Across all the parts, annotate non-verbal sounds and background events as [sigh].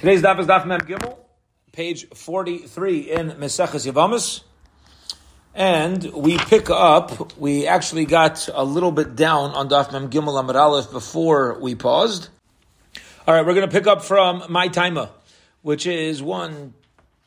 Today's daf is daf Mem Gimel, page 43 in Meseches Yevamos. And we pick up, we actually got a little bit down on daf Mem Gimel Amud Aleph before we paused. All right, we're going to pick up from my timer, which is one,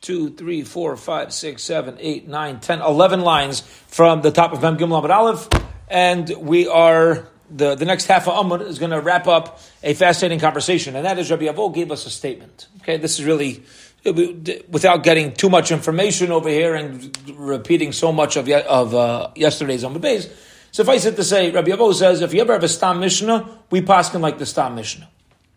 two, three, four, five, six, seven, eight, nine, ten, eleven lines from the top of Mem Gimel Amud Aleph. And we are the, the next half of Amr is going to wrap up a fascinating conversation, and that is Rabbi Avo gave us a statement. Okay, this is really without getting too much information over here and repeating so much of of uh, yesterday's Amr base. Suffice it to say, Rabbi Avo says if you ever have a Stam Mishnah, we paskin like the Stam Mishnah.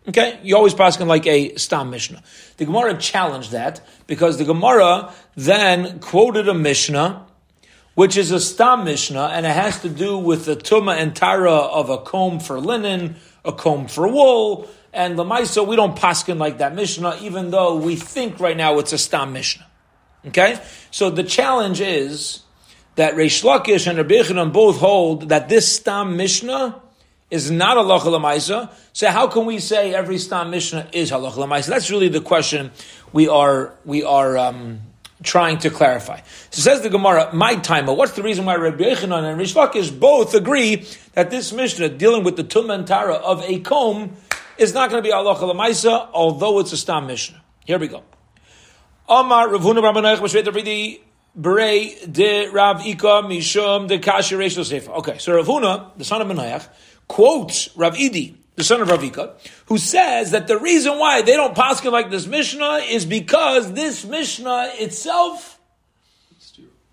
Okay, you always paskin like a Stam Mishnah. The Gemara challenged that because the Gemara then quoted a Mishnah which is a stam mishnah, and it has to do with the tuma and tara of a comb for linen, a comb for wool, and lemaisa. We don't paskin like that mishnah, even though we think right now it's a stam mishnah. Okay, so the challenge is that Reish Lakish and Rabbi both hold that this stam mishnah is not halacha lemaisa. So how can we say every stam mishnah is halacha lemaisa? That's really the question we are we are. Um, trying to clarify. So says the Gemara, my timer, what's the reason why Rabbi Yochanan and Reish Lakish both agree that this Mishnah dealing with the Tum and Tara of a comb is not going to be Allah Lamaisa, although it's a Stam Mishnah. Here we go. Amar Ravuna Ramanach Mashvet Bere de Rav Ika Mishum de Kashi Sefer. Okay, so Ravuna, the son of Menayach, quotes Rav Idi the son of Ravika, who says that the reason why they don't paskin like this Mishnah is because this Mishnah itself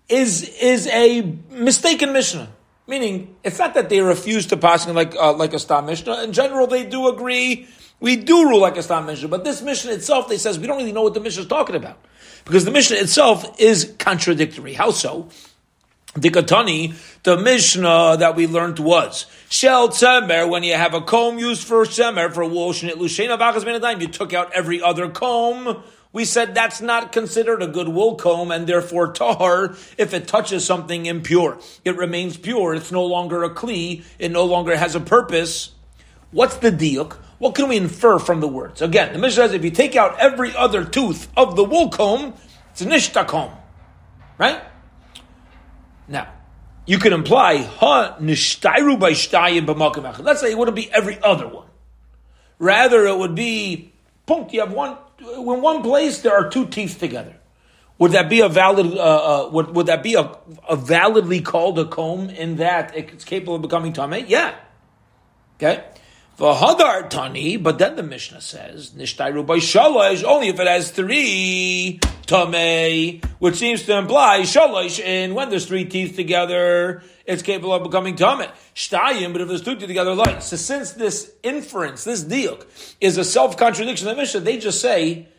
is is a mistaken Mishnah. Meaning, it's not that they refuse to paskin like uh, like a Stam Mishnah. In general, they do agree. We do rule like a Stam Mishnah, but this Mishnah itself, they says we don't really know what the Mishnah is talking about because the Mishnah itself is contradictory. How so? Dikatani, the Mishnah that we learned was Shel Tzemer, when you have a comb used for Tzemer, for wool, you took out every other comb. We said that's not considered a good wool comb, and therefore tahar, if it touches something impure, it remains pure. It's no longer a kli. It no longer has a purpose. What's the diuk? What can we infer from the words? Again, the Mishnah says if you take out every other tooth of the wool comb, it's a nishta comb, right? Now, you could imply, ha nishtairu by shtayim b'makom Let's say it wouldn't be every other one. Rather, it would be, punkt, you have one, in one place there are two teeth together. Would that be a valid, uh, uh, would, would that be a, a validly called a comb in that it's capable of becoming tameh? Yeah. Okay? V'hadar tani, but then the Mishnah says nishtayru by shalosh only if it has three tamei, which seems to imply shalosh. And when there's three teeth together, it's capable of becoming tamei. Shtayim, but if there's two teeth together, like so. Since this inference, this diuk, is a self contradiction of the Mishnah, they just say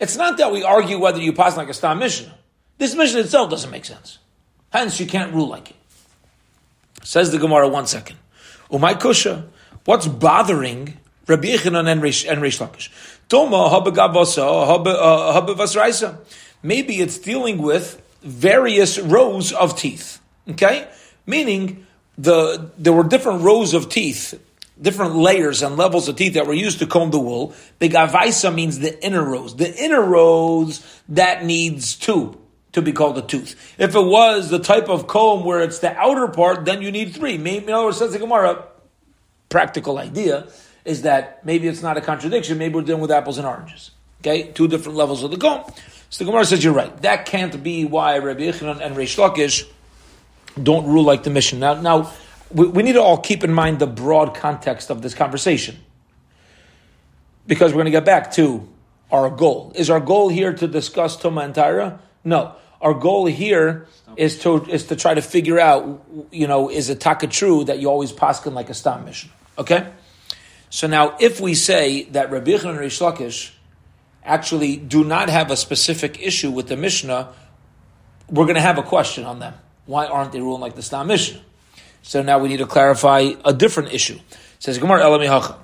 it's not that we argue whether you pass like a stam Mishnah. This Mishnah itself doesn't make sense. Hence, you can't rule like it. Says the Gemara. One second. Umay kusha. What's bothering Rabbi Yochanan and Rish, and Lakish? Toma uh, Maybe it's dealing with various rows of teeth. Okay, meaning the there were different rows of teeth, different layers and levels of teeth that were used to comb the wool. Big avaisa means the inner rows. The inner rows that needs two to be called a tooth. If it was the type of comb where it's the outer part, then you need three. Maybe, in other words, says the Gemara, practical idea is that maybe it's not a contradiction. Maybe we're dealing with apples and oranges. Okay, two different levels of the comb. So the Gemara says you're right. That can't be why Rabbi Yochanan and Reish Lakish don't rule like the mission. Now, now we, we, need to all keep in mind the broad context of this conversation because we're going to get back to our goal. Is our goal here to discuss Tuma and Tyra? No. Our goal here is to is to try to figure out, you know, is it taka true that you always paskin like a stam mission? Okay? So now, if we say that Rabbi Yechon and Reish Lakish actually do not have a specific issue with the Mishnah, we're going to have a question on them. Why aren't they ruling like the Stam Mishnah? So now we need to clarify a different issue. It says Gemara Elami Hacha.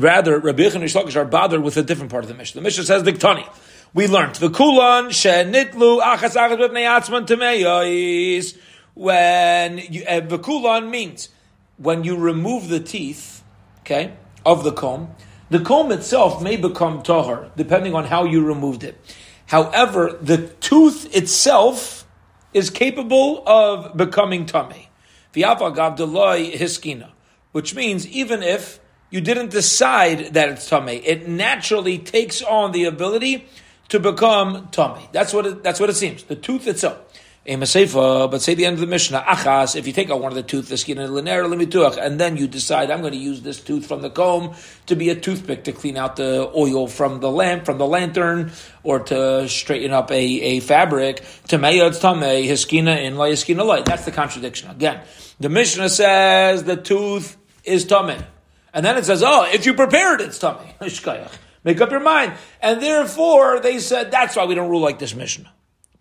Rather, Rabbi Yechon and Reish Lakish are bothered with a different part of the Mishnah. The Mishnah says Diktani. We learned the kulan shenitlu achas achas b'nei atzman tameyos. When uh, the kulan means when you remove the teeth, okay, of the comb. The comb itself may become tahar, depending on how you removed it. However, the tooth itself is capable of becoming tummy. hiskina, which means even if you didn't decide that it's tummy, it naturally takes on the ability to become tummy. That's what it, that's what it seems. The tooth itself. A mesepa, but say the end of the Mishnah, achas, if you take out one of the tooth, the skin and linear limituach, and then you decide, I'm going to use this tooth from the comb to be a toothpick to clean out the oil from the lamp, from the lantern, or to straighten up a, a fabric, tamei it's tamei, hiskina in la hiskina light. That's the contradiction. Again, the Mishnah says the tooth is tamei. And then it says, oh, if you prepared it, it's tamei. [laughs] Make up your mind. And therefore, they said, that's why we don't rule like this Mishnah.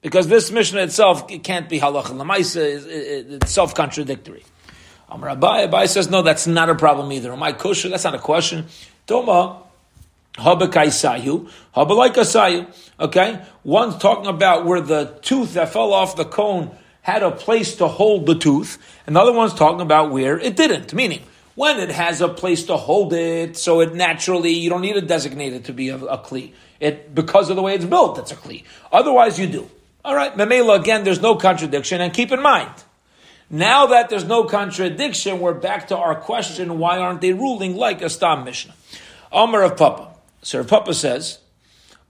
Because this Mishnah itself, it can't be halacha lemaisa, it's self-contradictory. Amar Abai, Abai says, no, that's not a problem either. Am I kosher? That's not a question. Toma, habakaisayu, habalaikasayu. Okay? One's talking about where the tooth that fell off the cone had a place to hold the tooth, and the other one's talking about where it didn't. Meaning, when it has a place to hold it, so it naturally, you don't need to designate it to be a, a kli. It, because of the way it's built, it's a kli. Otherwise, you do. All right, Memela, again, there's no contradiction, and keep in mind, now that there's no contradiction, we're back to our question, why aren't they ruling like a Stam Mishnah? Amar of Papa. Sir Papa says,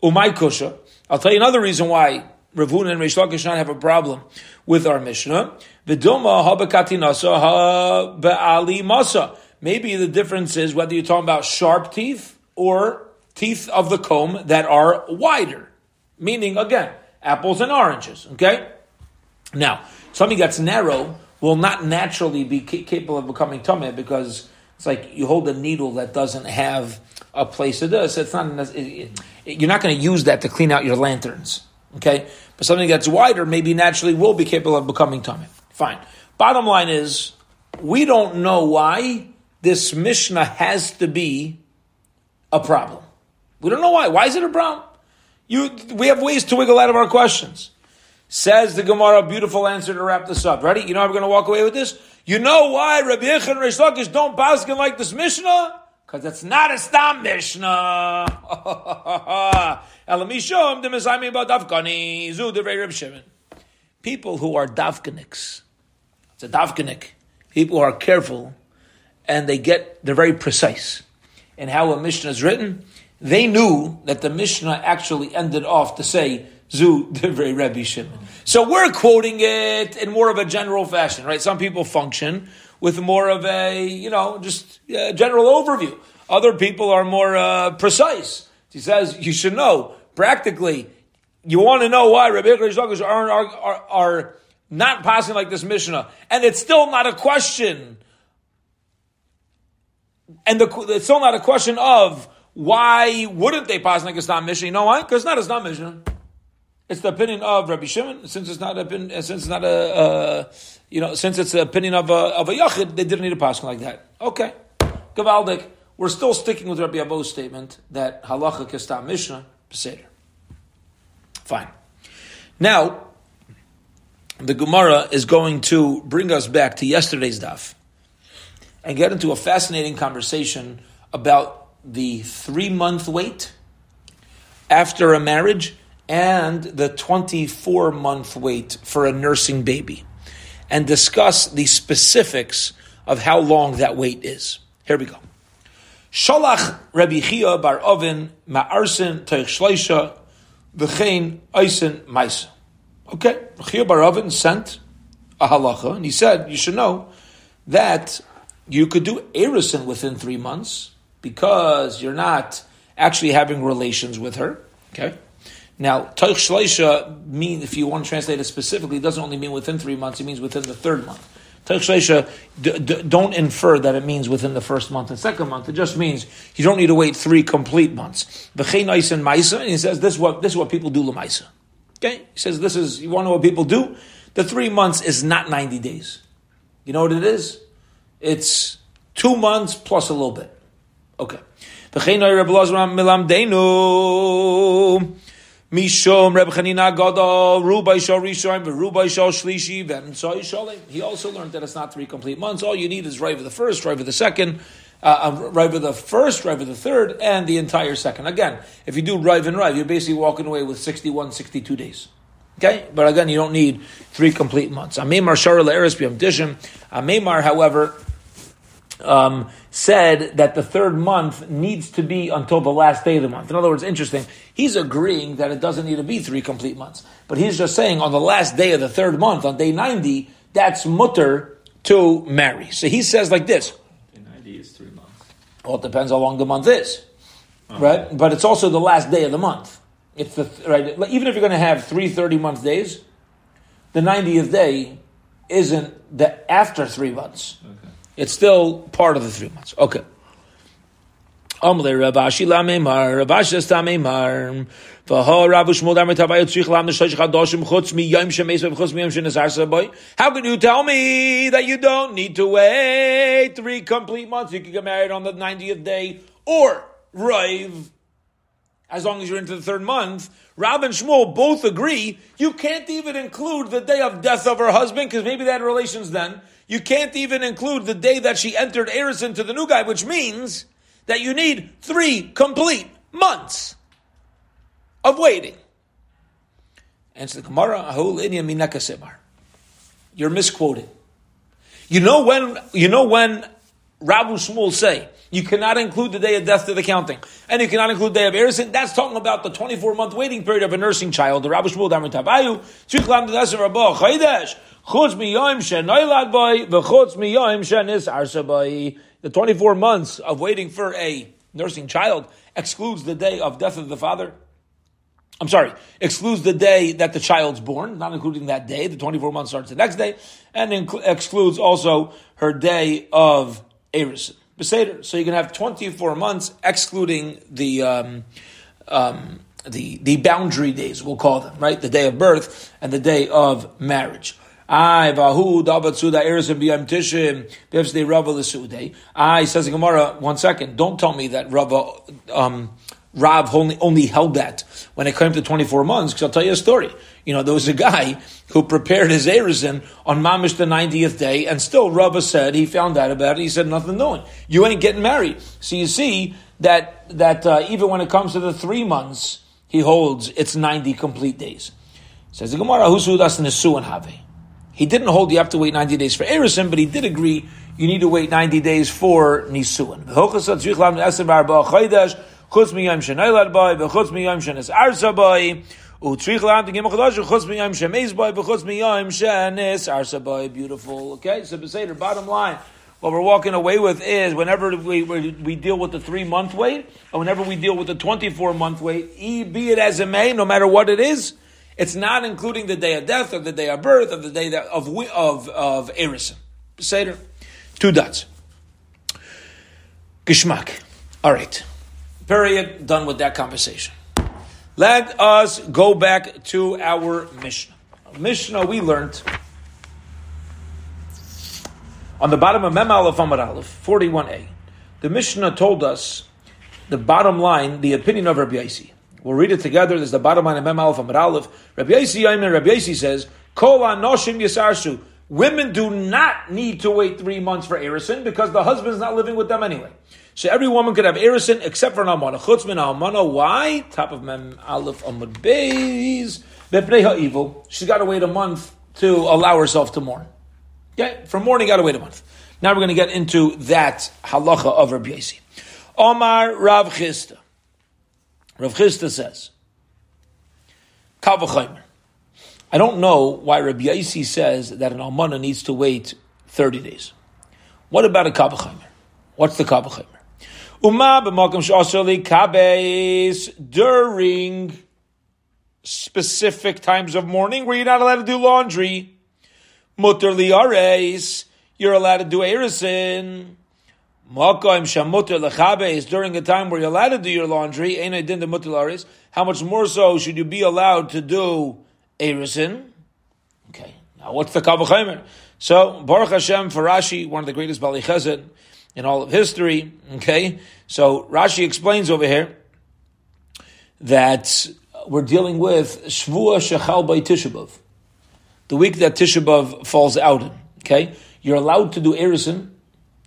Umay Kusha. I'll tell you another reason why Ravuna and Reish Lakish have a problem with our Mishnah. Maybe the difference is whether you're talking about sharp teeth or teeth of the comb that are wider. Meaning, again, apples and oranges. Okay? Now, something that's narrow will not naturally be capable of becoming tummy because it's like you hold a needle that doesn't have a place to do. So it's not. It, it, you're not going to use that to clean out your lanterns. Okay, but something that's wider maybe naturally will be capable of becoming tummy. Fine. Bottom line is, we don't know why this Mishnah has to be a problem. We don't know why. Why is it a problem? You, we have ways to wiggle out of our questions. Says the Gemara, beautiful answer to wrap this up. Ready? You know we're going to walk away with this? You know why Rabbi Yechon Reish Lakish don't paskin like this Mishnah? Because it's not a Stam Mishnah. [laughs] People who are davkaniks, it's a davkanik, people who are careful, and they get, they're very precise in how a Mishnah is written, they knew that the Mishnah actually ended off to say, Zu [laughs] Divrei Rebbe Shimon. So we're quoting it in more of a general fashion, right? Some people function with more of a, you know, just general overview. Other people are more uh, precise. He says, you should know, practically, you want to know why Rabbi are, are, are, are not passing like this Mishnah. And it's still not a question. And the, it's still not a question of why wouldn't they pass like a Stam Mishnah? You know why? Because it's not a Stam Mishnah. It's the opinion of Rabbi Shimon. Since it's not a, since it's not a, uh, you know, since it's the opinion of a, of a Yachid, they didn't need a pass like that. Okay. Gavaldik. We're still sticking with Rabbi Abo's statement that halacha kestam mishnah beseder. Fine. Now, the Gemara is going to bring us back to yesterday's daf and get into a fascinating conversation about the three month wait after a marriage and the 24 month wait for a nursing baby and discuss the specifics of how long that wait is. Here we go. Shalach Rabbi Chia bar Ovin ma'arsin teich shleisha v'chein eisen maisa. Okay, Chia bar Ovin sent a halacha and he said, you should know that you could do erison within three months because you're not actually having relations with her. Okay. Now, Toich Shleisha mean if you want to translate it specifically, it doesn't only mean within three months; it means within the third month. Toich Shleisha d- d- don't infer that it means within the first month and second month. It just means you don't need to wait three complete months. V'chein and Maisa, and he says this is what this is what people do lemaisa. Okay, he says this is you want to know what people do. The three months is not ninety days. You know what it is? It's two months plus a little bit. Okay. Mishom Reb Chanina Gadol Rubai Shal Rishon Rubai Shal Shlishi He also learned that it's not three complete months. All you need is for the first, for the second, uh, of the first, Rive of the third, and the entire second. Again, if you do Rive and Rive, you're basically walking away with 61, 62 days. Okay, but again, you don't need three complete months. Amemar Shara Le'eres B'Yam Tishim. Amemar, however, um, said that the third month needs to be until the last day of the month. In other words, interesting. He's agreeing that it doesn't need to be three complete months, but he's just saying on the last day of the third month, on day ninety, that's mutter to marry. So he says like this. Day ninety is three months. Well, it depends how long the month is, right? But it's also the last day of the month. It's the right. Even if you're going to have three 30 month days, the 90th day isn't the after three months. Okay. It's still part of the three months. Okay. Amle Rav Ashi Lamemar, Rav Ashi Stamemar, Vaho Rabu Shmuel Tzich Lam Chadoshim Chutz Mi Yom Chutz Mi Yom Saboy. How can you tell me that you don't need to wait three complete months? You can get married on the 90th day or Rive as long as you're into the third month, Rab and Shmuel both agree you can't even include the day of death of her husband, because maybe they had relations then. You can't even include the day that she entered Eris into the new guy, which means that you need three complete months of waiting. And Answer the Gemara. You're misquoted. You know when you know when Rabu Shmuel say you cannot include the day of death to the counting, and you cannot include the day of Erison. That's talking about the 24 month waiting period of a nursing child. The Rabu Shmuel Damar Tabayu Tziklam Dedasim Rabah Chaydesh Chutz Miyoim Shenoilad Boy VeChutz Miyoim Shenis Arsa The 24 months of waiting for a nursing child excludes the day of death of the father. I'm sorry, excludes the day that the child's born, not including that day. The 24 months starts the next day, and inc- excludes also her day of Erison. Beseder. So you can have 24 months excluding the, um, um, the, the boundary days, we'll call them, right? The day of birth and the day of marriage. I vahu dabat suda erison b'yam tishim b'evsdei rava. I says in Gemara. One second, don't tell me that Rava um, Rav only, only held that when it came to 24 months, because I'll tell you a story. You know, there was a guy who prepared his Erizin on Mamish the 90th day, and still Rava said, he found out about it, he said, nothing doing. You ain't getting married. So you see that, that uh, even when it comes to the three months, he holds it's 90 complete days. Says the Gemara, and Have. He didn't hold you have to wait 90 days for Erison, but he did agree you need to wait 90 days for Nisuan. Beautiful. Okay, so Beseder, bottom line, what we're walking away with is whenever we, we, deal with the three month wait, or whenever we deal with the 24 month wait, e, be it as it may, no matter what it is, it's not including the day of death, or the day of birth, or the day of, of, of Erison. Beseder, two dots. Geschmack. All right. Period. Done with that conversation. Let us go back to our Mishnah. Mishnah we learned on the bottom of Mem Aleph Amud Aleph, 41a. The Mishnah told us the bottom line, the opinion of Rabbi Yaisi. We'll read it together. There's the bottom line of Mem Aleph Amud Aleph. Rabbi Yaisi, Rabbi Yaisi says, Kol anoshim yisarsu. Women do not need to wait three months for Erison because the husband's not living with them anyway. So every woman could have Erison except for an Almana. Chutz min Almana. Why? Top of Mem Aleph Amud Beis. Bepnei evil. She's got to wait a month to allow herself to mourn. Okay? For mourning, got to wait a month. Now we're going to get into that halacha of Rabbi Yaisi. Omar Rav Chisda. Rav Chisda says, Kavachaymer. I don't know why Rabbi Yaisi says that an almana needs to wait 30 days. What about a kabachaymer? What's the kabachaymer? Uma b'makom sh'asali kabes during specific times of mourning where you're not allowed to do laundry. Mutter liares, you're allowed to do erison. Makom shamutter lechabes during a time where you're allowed to do your laundry. I din the mutter How much more so should you be allowed to do Erison. Okay, now what's the Kavachaymer? So, Baruch Hashem for Rashi, one of the greatest Bali Chesed in all of history. Okay, so Rashi explains over here that we're dealing with Shvua Shechal by Tisha B'Av, the week that Tishabov falls out in. Okay, you're allowed to do Erison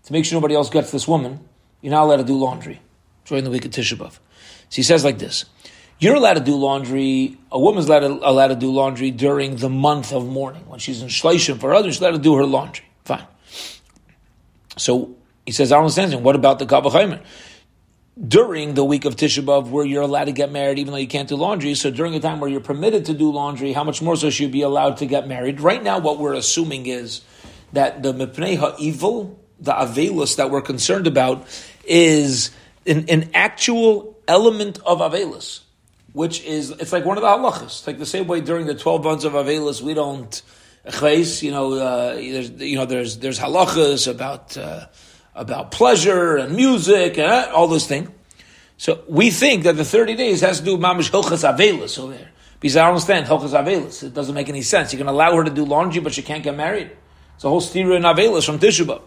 to make sure nobody else gets this woman you're not allowed to do laundry during the week of Tisha B'av. So he says like this. You're allowed to do laundry, a woman's allowed to, allowed to do laundry during the month of mourning. When she's in Shleishim for others, she's allowed to do her laundry. Fine. So he says, I don't understand. What about the Kavachaymer? During the week of Tisha B'Av, where you're allowed to get married, even though you can't do laundry, so during a time where you're permitted to do laundry, how much more so should you be allowed to get married? Right now, what we're assuming is that the Mipnei evil, the Avelus that we're concerned about, is an, an actual element of Avelus which is it's like one of the halachas. Like the same way during the twelve months of Avelis, we don't you know, uh, there's you know there's there's halachas about uh, about pleasure and music and uh, all those things. So we think that the thirty days has to do mamish hilchas avelis over there. Because I don't understand hilchas avelis. It doesn't make any sense. You can allow her to do laundry, but she can't get married. It's a whole stira in avelis from Tishuba.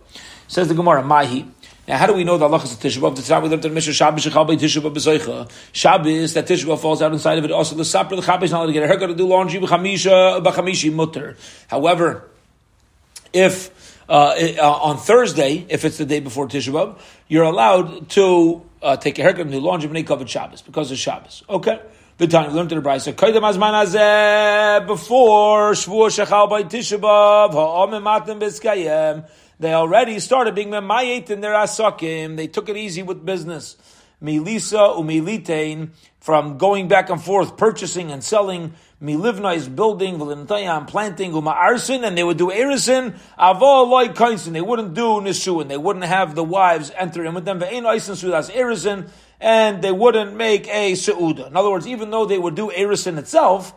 Says the Gemara, Mahi. Now, how do we know that Allah is a Tisha The time we learned in Mishnah Shabbos Tisha B'Av B'Zoicha. Shabbos that Tisha B'Av falls out inside of it. Also, the Sapper the Chabbos not allowed to get a haircut to do laundry b'Chamisha b'Chamishi mutter. However, if uh, uh, on Thursday, if it's the day before Tisha B'Av, you're allowed to uh, take a haircut and do laundry b'nei covered Shabbos because of Shabbos. Okay. The time we learned in the Brisa, before Shvuah Shechal by Tisha B'Av, Ha'omim Matim B'Skayem, they already started being memayet in their asakim. They took it easy with business. Milisa umilitein from going back and forth, purchasing and selling. Milivna is building, Valentayam planting, Uma arson, and they would do erison, avol loy kainsin. They wouldn't do nisuin. They wouldn't have the wives enter in with them. Ve'ein oisin sudas erison, and they wouldn't make a seuda. In other words, even though they would do erison itself,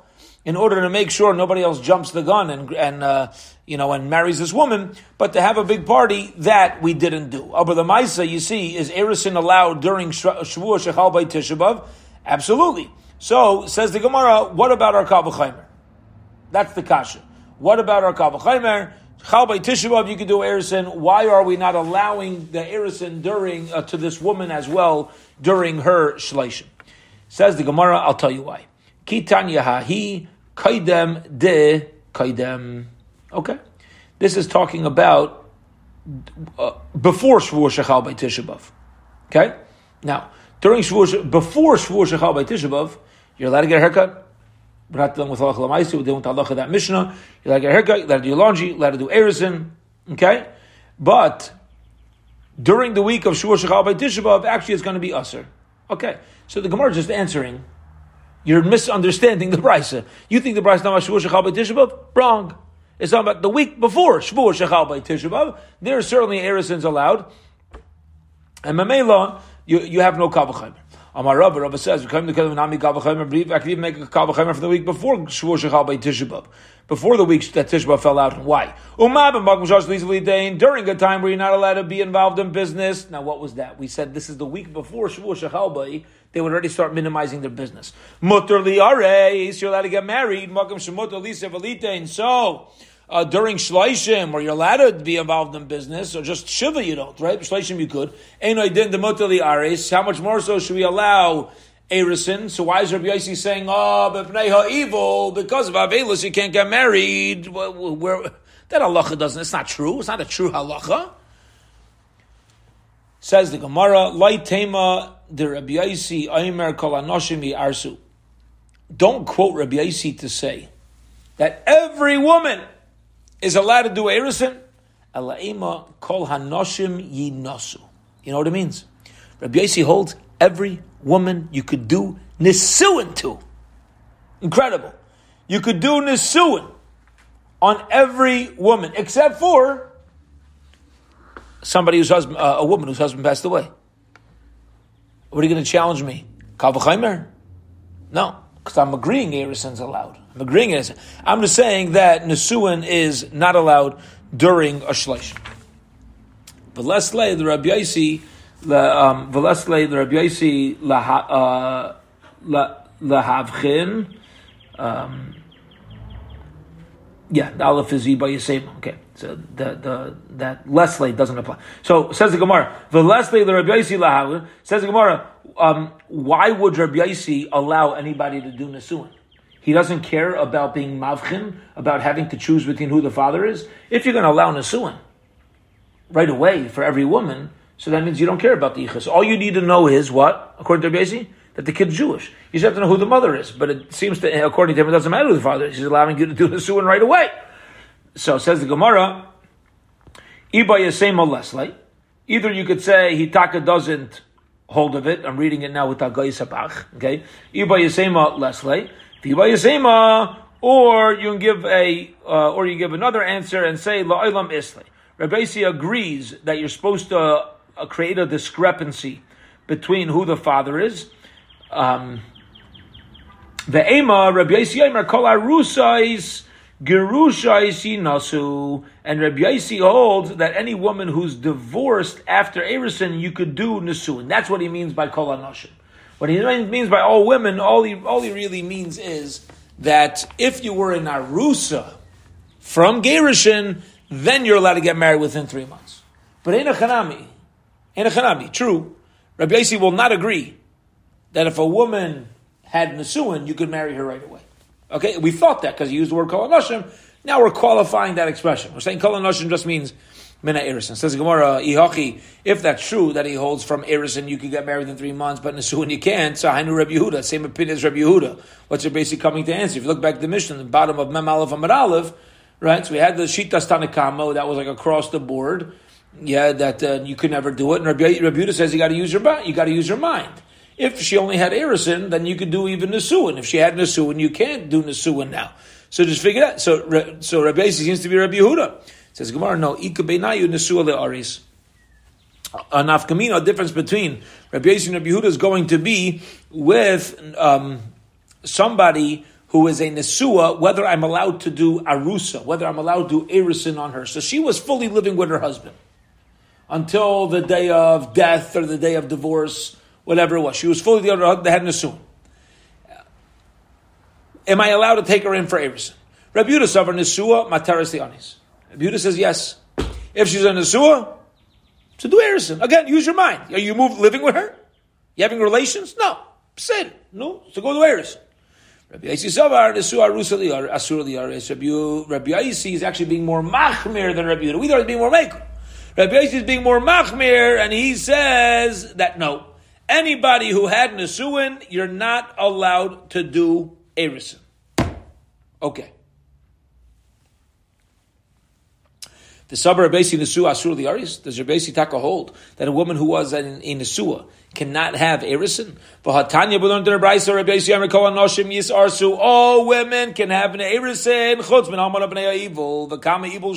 in order to make sure nobody else jumps the gun and and uh, you know and marries this woman, but to have a big party that we didn't do. Aber the Maisa, you see, is Erison allowed during Shavuot Shechal by Tisha B'Av? Absolutely. So says the Gemara, what about our Kavachaymer? That's the kasha. What about our Kavachaymer? Chal by Tisha B'Av, you can do Erison. Why are we not allowing the Erison during uh, to this woman as well during her Shleishim? Says the Gemara, I'll tell you why. Kitanya hahi kaidem de kaidem. Okay, this is talking about uh, before Shavuot Shechal by Tisha Okay, now during Shavuot before Shavuot Shechal by Tisha you're allowed to get a haircut. We're not dealing with halacha lamaisu. We're dealing with halacha that Mishnah. You're allowed to get a haircut. You're allowed to do laundry. You're allowed to do erison. Okay, but during the week of Shavuot Shechal by Tisha actually it's going to be usher. Okay, so the Gemara is just answering you're misunderstanding the brisa. You think the brisa now Shavuot Shechal by Tisha Wrong. It's talking about the week before Shavuot Shechal by Tisha There are certainly erisons allowed, and Mamela, you, you have no kavachayim. Amar Rabba, Rabba says, come to Nami Kavachemer, I could even make a Kavachemer for the week before Shavuot Shechal by Tisha before the week that Tisha fell out. Why? During a time where you're not allowed to be involved in business. Now, what was that? We said this is the week before Shavuot Shechal they would already start minimizing their business. Mutter liareis, you're allowed to get married. Makam shemutter li So, uh, during Shleishim, where you're allowed to be involved in business, or just Shiva you don't, right? Shleishim you could. How much more so should we allow Erison. So why is Rabbi Yossi saying, oh, but evil, because of Avelus you can't get married? Where, that halacha doesn't, it's not true. It's not a true halacha. Says the Gemara, Tema the Rabbi Yaisi Aimer Kol Arsu. Don't quote Rabbi Yaisi to say that every woman is allowed to do erison. Alaima Kol Hanoshim Yinasu. You know what it means? Rabbi Yaisi holds every woman you could do nisuin to. Incredible. You could do nisuin on every woman except for somebody whose husband, uh, a woman whose husband passed away. What are you going to challenge me? Kavachaimer? No, because I'm agreeing Erison's allowed. I'm agreeing Erison. I'm just saying that Nesuin is not allowed during a shleish. V'leslei the Rabbi Yaisi, um, v'leslei the Rabbi Yaisi lahavchin. Um, yeah, the aleph is by Yisem. Okay. So the, the, that Leslie doesn't apply. So says the Gemara, the Leslie the Rabbi Yossi lahavu says the Gemara, um, why would Rabbi Yossi allow anybody to do nesuin? He doesn't care about being mavchin, about having to choose between who the father is. If you're going to allow nesuin right away for every woman, So that means you don't care about the yichus. All you need to know is what, according to Rabbi that the kid's Jewish. You just have to know who the mother is. But it seems to, according to him, it doesn't matter who the father is. He's allowing you to do the suin right away. So says the Gemara, Iba Yasema. Either you could say Hitaka doesn't hold of it. I'm reading it now with Agai Sabach. Okay. Iba Yasema Leslie. Iba Yasema, or you can give a, uh, or you give another answer and say La'ilam Isli. Rabbi agrees that you're supposed to uh, create a discrepancy between who the father is. Um, the Ema, Rabbi Yossi Kol Arusais, Gerushais Nasu, and Rabbi Yossi holds that any woman who's divorced after Erison, you could do Nasu. And that's what he means by Kol Anoshim. What he means by all women, all he, all he really means is that if you were in Arusa from Gerushin, then you're allowed to get married within three months. But in a Chanami, in a Chanami, true, Rabbi Yossi will not agree that if a woman had Nisuin, you could marry her right away. Okay, we thought that because he used the word Kol Anoshim. Now we're qualifying that expression. We're saying Kol Anoshim just means Mina Erison. Says Gemara, Ihachi, if that's true that he holds from Erison, you could get married in three months, but Nisuin you can't. So Hainu Rabbi Yehuda, same opinion as Rabbi Yehuda. What's your basic coming to answer? If you look back at the Mishnah, the bottom of Mem Aleph Amud Aleph, right? So we had the Shitas Tanakamo, that was like across the board. Yeah, that uh, you could never do it. And Rabbi Yehuda says you got to use your you got to use your mind. If she only had Erison, then you could do even Nisuin. If she had Nisuin, you can't do Nisuin now. So just figure that. So, so Rabbi seems to be Rabbi Yehuda. Says Gemara, no, Ika Beinayu Nisua Le'aris. A nafkamina difference between Rabbi Yossi and Rabbi Yehuda is going to be with um, somebody who is a Nesua, whether I'm allowed to do Arusa, whether I'm allowed to do Erison on her. So she was fully living with her husband until the day of death or the day of divorce whatever it was. She was fully the other, they had assume. Am I allowed to take her in for Erison? Rabbi Yehuda Savar Nesua Materis Lianis. Rabbi Yehuda says yes. If she's a Nesua, to do Erison. Again, use your mind. Are you move, living with her? You having relations? No. Sin. No. So go to Erison. Rabbi Yossi Savar Nesua Arusa Asura Liaris. Rabbi Yossi is actually being more machmir than Rabbi Yehuda. We thought he was being more maker. Rabbi Yossi is being more machmir, and he says that no, Anybody who had Nisuin, you're not allowed to do Erison. Okay. The suburb Rabbeisi Nesua Asur the Aris. Does Rabbeisi take a hold that a woman who was in, in Nesua cannot have Anoshim Yisarsu. All women can have an Abnei Evil. Evil.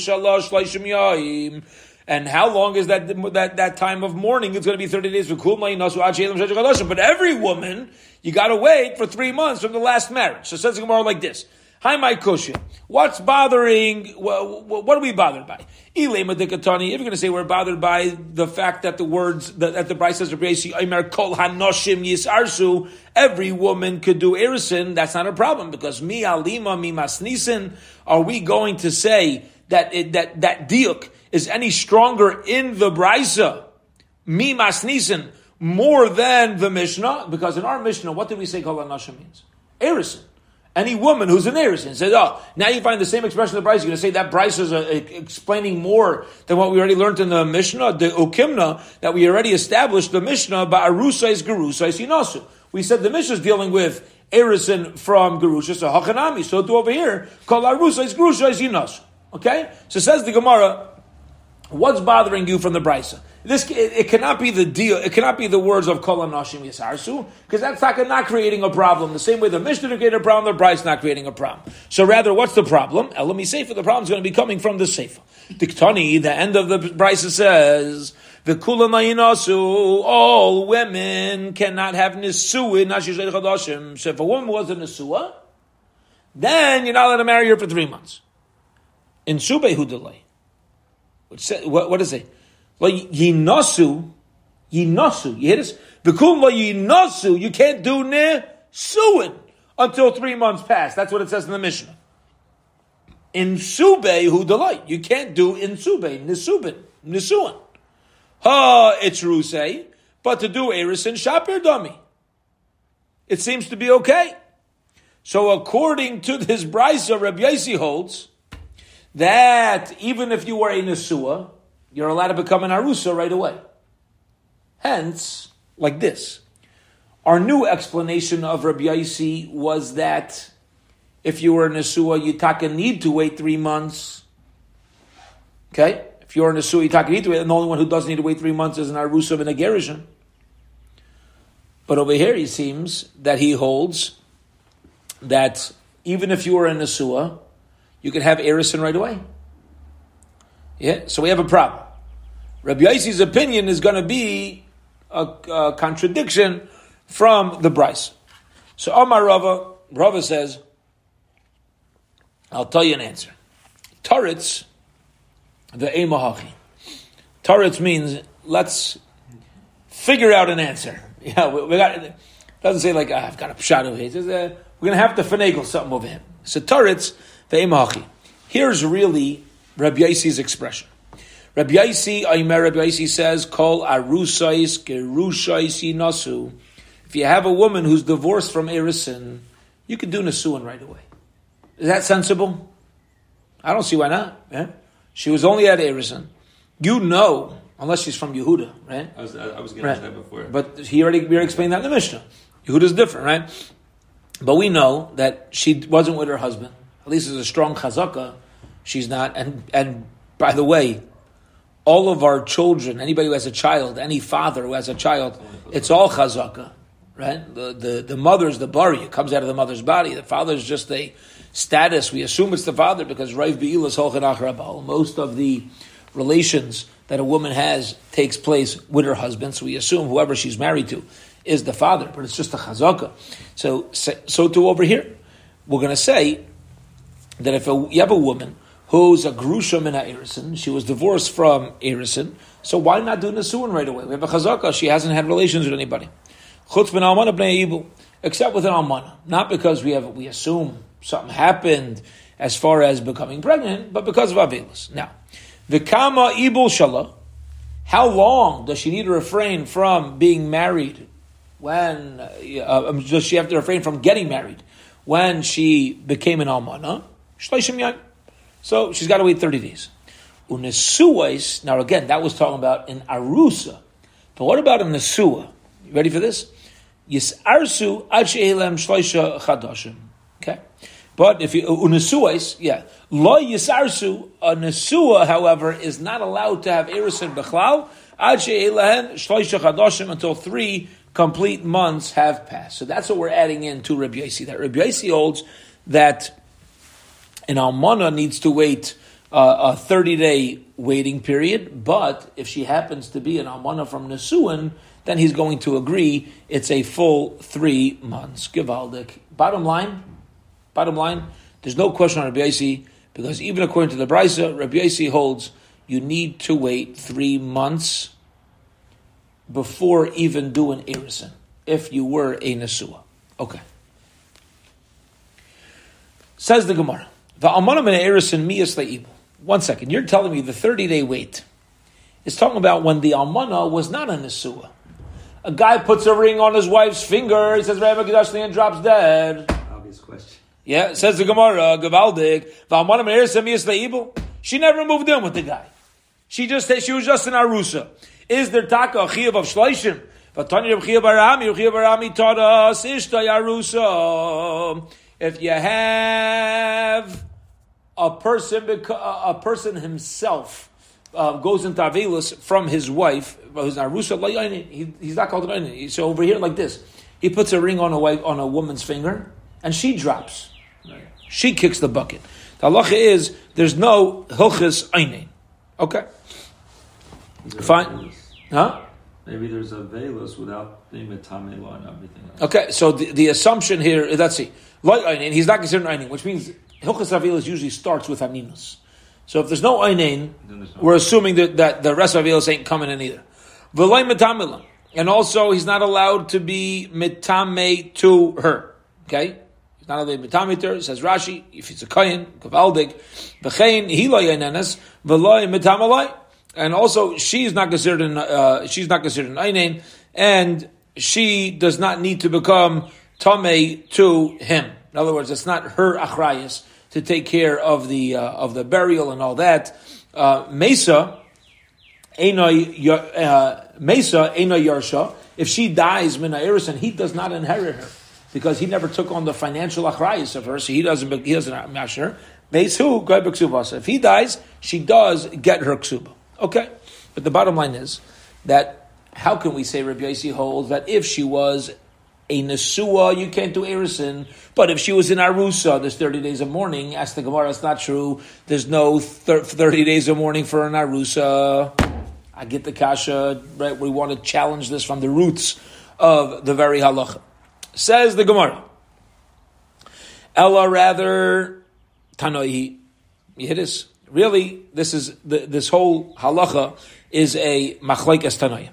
And how long is that that, that time of mourning? It's going to be 30 days. But every woman, you got to wait for three months from the last marriage. So it says Gemara like this. Hi, my kusha. What's bothering, what, what, are we bothered by? If you're going to say we're bothered by the fact that the words, that, the Bryce says, kol hanoshim yisarsu, every woman could do erison, that's not a problem because mi alima, mi masnisin, are we going to say that, it, that, that diuk, is any stronger in the Brisa, mi masnisen, more than the Mishnah? Because in our Mishnah, what did we say kol anasha means? Erison. Any woman who's an Erison says, oh, now you find the same expression in the Brisa. You're going to say that Brisa is uh, explaining more than what we already learned in the Mishnah, the Ukimna, that we already established the Mishnah, Ba'arusa is Gerusa is Yinasu. We said the Mishnah is dealing with Erison from Gerusha, so Hachanami. So to over here, Kol Arusa is Gerusha is Yinasu. Okay? So says the Gemara, What's bothering you from the brisa? This it, it, cannot be the deal. It cannot be the words of kol anashim yisarsu because that's not, not creating a problem. The same way the Mishnah created a problem, the brisa not creating a problem. So rather, what's the problem? Say for the problem is going to be coming from the sefer. Diktani, the end of the brisa says. The V'kula all women cannot have nisuin, So if a woman was a nisua, then you're not allowed to marry her for three months. In subehu delay what, what is it? Yinasu, yinasu. You hear this? V'kum yinasu. You can't do ne suin until three months pass. That's what it says in the Mishnah. In sube who delight. You can't do in sube nisubin nisuin. Ha, it's rusei. But to do eris and shapir dummy, it seems to be okay. So according to this brisa, Rabbi Yossi holds that even if you were a Nesua, you're allowed to become an Arusa right away. Hence, like this. Our new explanation of Rabbi Yaisi was that if you were a Nesua, you taka need to wait three months. Okay? If you're a Nesua, you taka need to wait, and the only one who doesn't need to wait three months is an Arusa and a Gerishin. But over here, he seems that he holds that even if you were a Nesua, you could have Erison right away. Yeah, so we have a problem. Rabbi Yaisi's opinion is going to be a, a, contradiction from the Bryce. So Omar Rava, Rava says, I'll tell you an answer. Taritz, the Emahachi. Taritz means let's figure out an answer. [laughs] Yeah, we, we got. It doesn't say like ah, I've got a pshat over here. Says, uh, we're going to have to finagle something over him. So Emahachi. Here's really Rabbi Yaisi's expression. Rabbi Yaisi, Aimer Rabbi Yaisi says, "Kol arusais gerushais nasu." If you have a woman who's divorced from Erison, you can do nasuin right away. Is that sensible? I don't see why not. Yeah? She was only at Erison. You know, unless she's from Yehuda, right? I was, I was getting right. that before. But he already, we already explained that in the Mishnah. Yehuda's different, right? But we know that she wasn't with her husband. At least as a strong chazaka, she's not. And and by the way, all of our children, anybody who has a child, any father who has a child, it's all chazaka, right? The the, the mother's the bari, it comes out of the mother's body. The father's just a status. We assume it's the father because Rav Be'ilas Most of the relations that a woman has takes place with her husband, so we assume whoever she's married to is the father, but it's just a chazaka. So, so too over here, we're going to say that if a, you have a woman who's a grusha min Erison, she was divorced from Erison, so why not do Nasuin right away? We have a chazaka, she hasn't had relations with anybody. Chutz min almana bnei except with an almana. Not because we have we assume something happened as far as becoming pregnant, but because of avelus. Now, the kama ibul shala, how long does she need to refrain from being married when uh, um, does she have to refrain from getting married when she became an almana? So she's got to wait 30 days. Unesuais, now again, that was talking about an arusa. But what about a nesua? You ready for this? Yisarsu ad shloisha chadashim. Okay? But if you, uh, unesuais, yeah. Lo yisarsu, a nesua, however, is not allowed to have erisin bechlal ad shloisha chadashim until three complete months have passed. So that's what we're adding in to Rabbi Yossi. That Rabbi Yossi holds that an almana needs to wait uh, a 30 day waiting period, but if she happens to be an almana from Nesuin, then he's going to agree it's a full three months. Givaldik. Bottom line, bottom line, there's no question on Rabbi Yossi, because even according to the Brisa, Rabbi Yossi holds you need to wait three months before even doing irison, if you were a Nesua. Okay. Says the Gemara. The Almanam and irison miyas le'ibul. One second, you're telling me the 30 day wait is talking about when the Almana was not a Nesua. A guy puts a ring on his wife's finger, he says, and drops dead. Obvious question. Yeah, says the Gemara, Gavaldik, the Almanam and irison miyas. She never moved in with the guy. She just said she was just an arusa. Is there taka a chiyav of shleishim? Vatani Reb Chiyav Arami, Chiyav Arami taught us ishta yarusa. If you have a person, a person himself uh, goes into avelus from his wife, who's arusa, he, he's not called an So over here, like this, he puts a ring on a wife on a woman's finger, and she drops. She kicks the bucket. The halacha is there's no hilchis einin. Okay. Fine. Huh? Maybe there's a velus without the metame law and everything else. Okay, so the, the assumption here, let's see. And he's not considered einin, which means Hilchas Avilas usually starts with Aninus. So if there's no einin, no we're assuming that, that the rest of Avilas ain't coming in either. V'loi metamila. And also, he's not allowed to be metame to her. Okay? He's not allowed to be metame to her. Says Rashi, if it's a kayin, kavaldik, v'chein, he lo yenenes, v'loi metamalai and also she's not considered an, uh, she's not considered an einin, and she does not need to become tame to him. In other words, it's not her achrayas to take care of the uh, of the burial and all that. Uh, Mesa, uh, Mesa Yarsha, if she dies Mina Erisin, he does not inherit her because he never took on the financial achrayus of her, so he doesn't he doesn't match her. If he dies, she does get her ksuba. Okay, but the bottom line is that how can we say Rabbi Yossi holds that if she was a Nesua, you can't do Erisin. But if she was in Arusa, there's 30 days of mourning. Ask the Gemara, it's not true. There's no 30 days of mourning for an Arusa. I get the Kasha, right? We want to challenge this from the roots of the very halacha. Says the Gemara. Ella rather, Tanoi, Yidis. Really, this is, the, this whole halacha is a machlaikas Tanoi.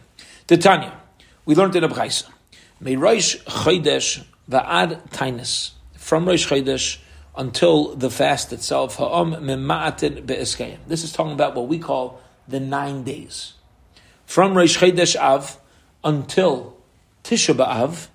The Tanya, we learned in Abchaisa. May Rosh Chodesh va'ad Tainus. From Rosh Chodesh until the fast itself. This is talking about what we call the nine days. From Rosh Chodesh Av until Tisha B'Av.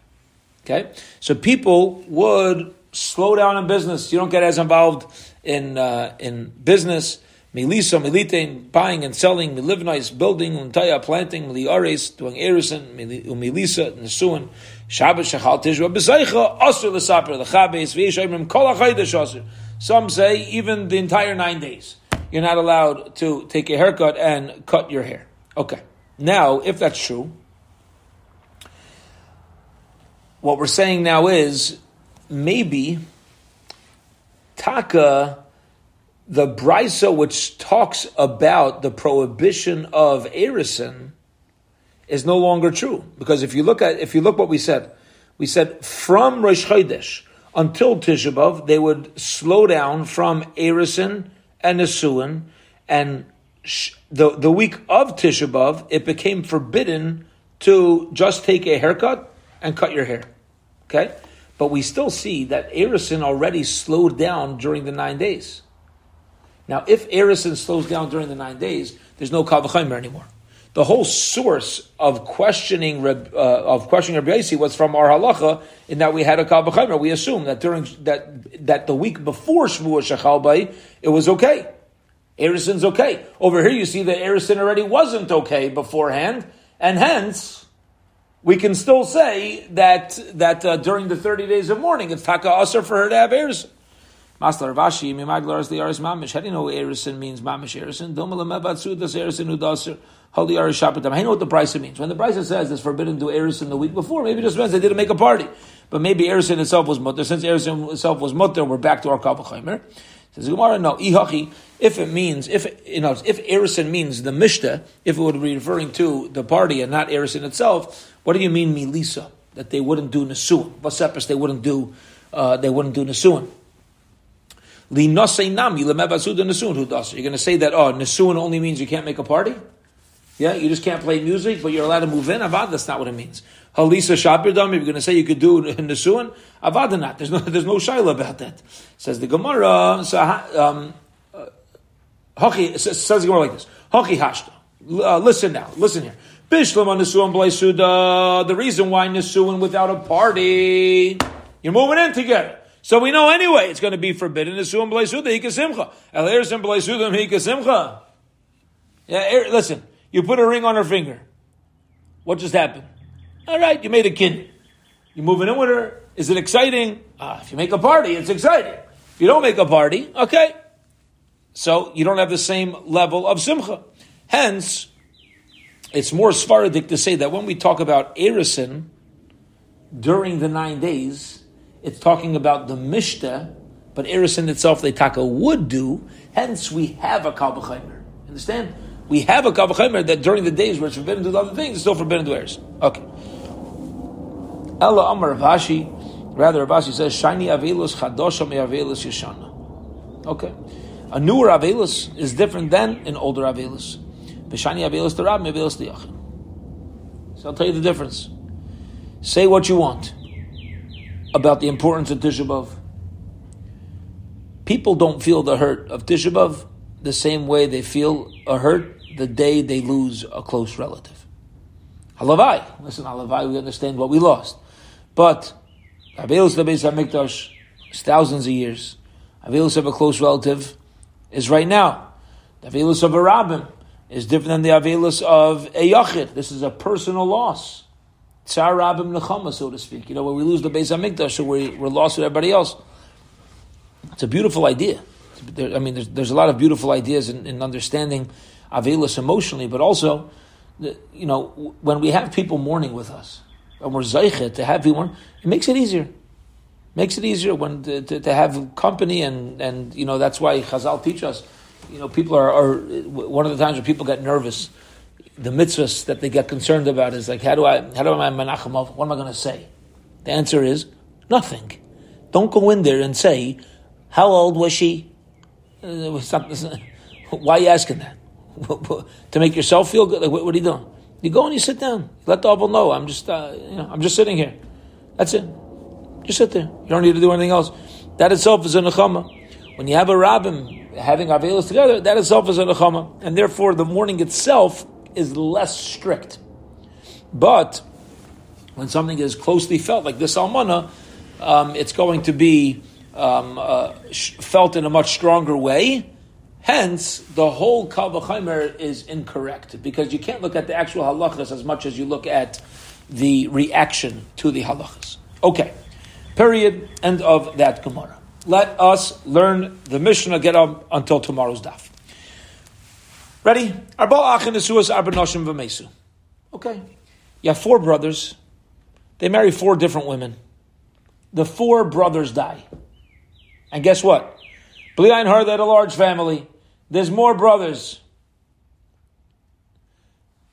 Okay? So people would slow down in business. You don't get as involved in, uh, in business Melisa, Melite, buying and selling, Melivnais, building, Untaya, planting, Meliares, doing Erison, Melisa, Nesuin, Shabbos, Shachal, Tisha B'Av, Bezeicha, Asur, Lesaper, Lechabes, V'yeshayim, Kol HaChaydesh, Asur. Some say even the entire nine days. You're not allowed to take a haircut and cut your hair. Okay. Now, if that's true, what we're saying now is maybe Taka the brisa which talks about the prohibition of erison is no longer true because if you look at if you look what we said, we said from Rosh Chodesh until Tisha B'av they would slow down from erison and nesuin, and the the week of Tisha B'av it became forbidden to just take a haircut and cut your hair. Okay, but we still see that erison already slowed down during the nine days. Now, if Erison slows down during the nine days, there's no Kavachimer anymore. The whole source of questioning uh, of questioning Rabbi Yossi was from our halacha in that we had a Kavachimer. We assume that during that that the week before Shavuot Shechalbai, it was okay. Erison's okay. Over here, you see that Erison already wasn't okay beforehand, and hence we can still say that that uh, during the thirty days of mourning, it's taka asr for her to have Erison. Maslar Rav Ashi, Mimaglaras the Aris Mamish. How do you know Erison means Mamish Erison? Domalamebatsu das Erison Udasir. Holy Aris Shapatam. I know what the price means. When the price says it's forbidden to Erison the week before, maybe just means they didn't make a party. But maybe Erison itself was mutter. Since Erison itself was mutter, we're back to our Kavachimer. Says Gemara, no, ihachi, if it means, if, you know, if Erison means the Mishta, if it would be referring to the party and not Erison itself, what do you mean Milisa? That they wouldn't do Nesuin. Vasepis, they wouldn't do, uh, they wouldn't do Nesuin. You're going to say that, oh, Nesuin only means you can't make a party? Yeah, you just can't play music, but you're allowed to move in? Avad, that's not what it means. Halisa Shabirdam, you're going to say you could do [laughs] Nesuin, Avad not. There's no, there's no shaila about that. Says the Gemara, so, um, uh, says the Gemara like this. Haki Hashta. Uh, listen now, listen here. Bishlam on Nesuin Blaisuda, the reason why Nesuin without a party, you're moving in together. So we know anyway it's going to be forbidden. Nesuim b'leisuda hikasimcha. El erisim hikasimcha. Yeah, er, listen. You put a ring on her finger. What just happened? All right, you made a kid. You're moving in with her. Is it exciting? Uh, if you make a party, it's exciting. If you don't make a party, okay. So you don't have the same level of simcha. Hence, it's more Sfaradik to say that when we talk about erison during the nine days, it's talking about the Mishta, but Erison itself, they taka would do. Hence, we have a Kalbachaimer. Understand? We have a Kalbachaimer that during the days where it's forbidden to do other things, it's still forbidden to Eris. Okay. Ella Amar Rav Ashi, rather Rav Ashi says, Shiny Avelus Chadosha Me Avelus Yeshana. Okay. A newer Avelus is different than an older Avelus. Shiny Avelus Tarab, Me Avelus. So I'll tell you the difference. Say what you want about the importance of Tisha B'Av. People don't feel the hurt of Tisha B'Av the same way they feel a hurt the day they lose a close relative. Halavai. Listen, Halavai, we understand what we lost. But Avelus Lebeis HaMikdash is thousands of years. Avelus of a close relative is right now. The Avelus of a rabbin, is different than the Avelus of a Yachid. This is a personal loss. Tsar Rabim Nechama, so to speak. You know, when we lose the Beis HaMikdash, so we, we're lost with everybody else. It's a beautiful idea. There, I mean, there's, there's a lot of beautiful ideas in, in understanding Avelus emotionally, but also, you know, when we have people mourning with us, and we're zeichet to have people, it makes it easier. Makes it easier when to, to, to, have company, and, and you know that's why Chazal teach us. You know, people are, are one of the times when people get nervous. The mitzvahs that they get concerned about is like, how do I, how do I menachem What am I going to say? The answer is nothing. Don't go in there and say, how old was she? Uh, [laughs] why are you asking that? [laughs] to make yourself feel good? Like, what, what, are you doing? You go and you sit down. Let the Abel know. I'm just, uh, you know, I'm just sitting here. That's it. Just sit there. You don't need to do anything else. That itself is a nechama. When you have a rabbim having avelos together, that itself is a nechama, and therefore the mourning itself is less strict. But when something is closely felt, like this almana, um, it's going to be um, uh, felt in a much stronger way. Hence, the whole Kavachimer is incorrect because you can't look at the actual halachas as much as you look at the reaction to the halachas. Okay. Period. End of that Gemara. Let us learn the Mishnah. Get up until tomorrow's daf. Ready? Okay. You have four brothers. They marry four different women. The four brothers die. And guess what? Bliain heard that a large family. There's more brothers.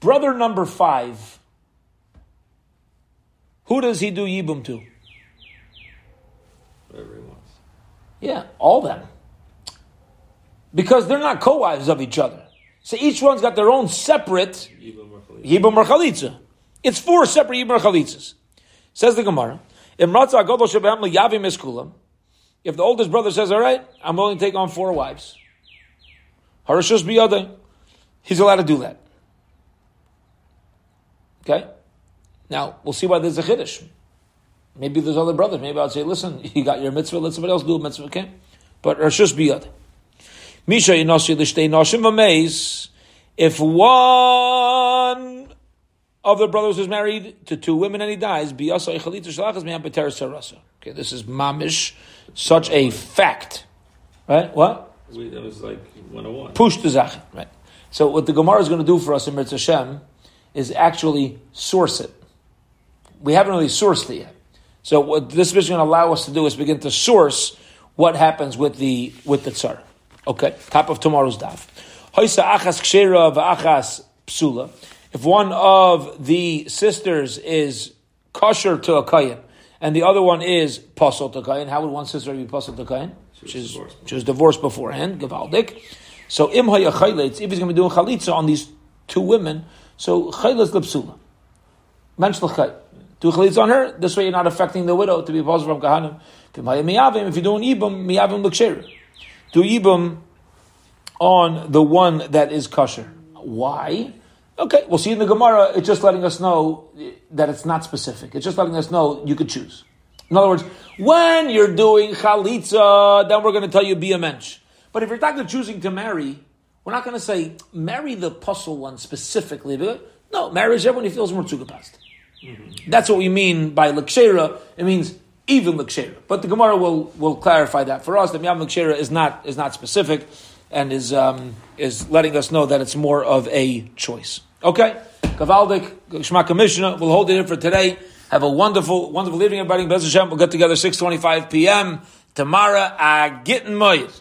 Brother number five. Who does he do Yibum to? Whatever he wants. Yeah, all them. Because they're not co-wives of each other. So each one's got their own separate Yibam or Chalitza. It's four separate Yibam or Chalitzas. Says the Gemara. If the oldest brother says, all right, I'm willing to take on four wives. Harashus biyada. He's allowed to do that. Okay? Now, we'll see why there's a chiddush. Maybe there's other brothers. Maybe I'd say, listen, [laughs] you got your mitzvah, let somebody else do a mitzvah, okay? But Rashus Biyad. Misha Yinosi Lishtei Noshim. If one of the brothers is married to two women and he dies, Biyasa Echalita Shalachas Sarasa. Okay, this is mamish, such a fact. Right? What? That was like 101. Push the Zach. Right. So what the Gemara is going to do for us in Mitzvah Hashem is actually source it. We haven't really sourced it yet. So what this is going to allow us to do is begin to source what happens with the with the tsar. Okay, top of tomorrow's daf. achas kshera v'achas psula. If one of the sisters is kosher to a kayan, and the other one is pasal to kayan, how would one sister be pasal to kayan? She was, she was divorced beforehand, gavaldik. So im if he's going to be doing chalitza on these two women, so chayletz lepsula. Mensch do chalitz on her. This way, you're not affecting the widow to be positive from kahanim. If you're doing ibum, miyavim l'ksher. Do ibum on the one that is kosher. Why? Okay, we'll see in the Gemara. It's just letting us know that it's not specific. It's just letting us know you could choose. In other words, when you're doing chalitza, then we're going to tell you be a mensch. But if you're talking about choosing to marry, we're not going to say marry the puzzle one specifically. No, marriage everyone who feels more tzugapast. Mm-hmm. That's what we mean by lakshera. It means even lakshera. But the Gemara will, will clarify that for us. The miyam lakshera is not is not specific, and is um, is letting us know that it's more of a choice. Okay, Kavaldik Shema Mishnah. We'll hold it here for today. Have a wonderful, wonderful evening, everybody. Bez Hashem. We'll get together six twenty five p.m. tomorrow. Getting moyes.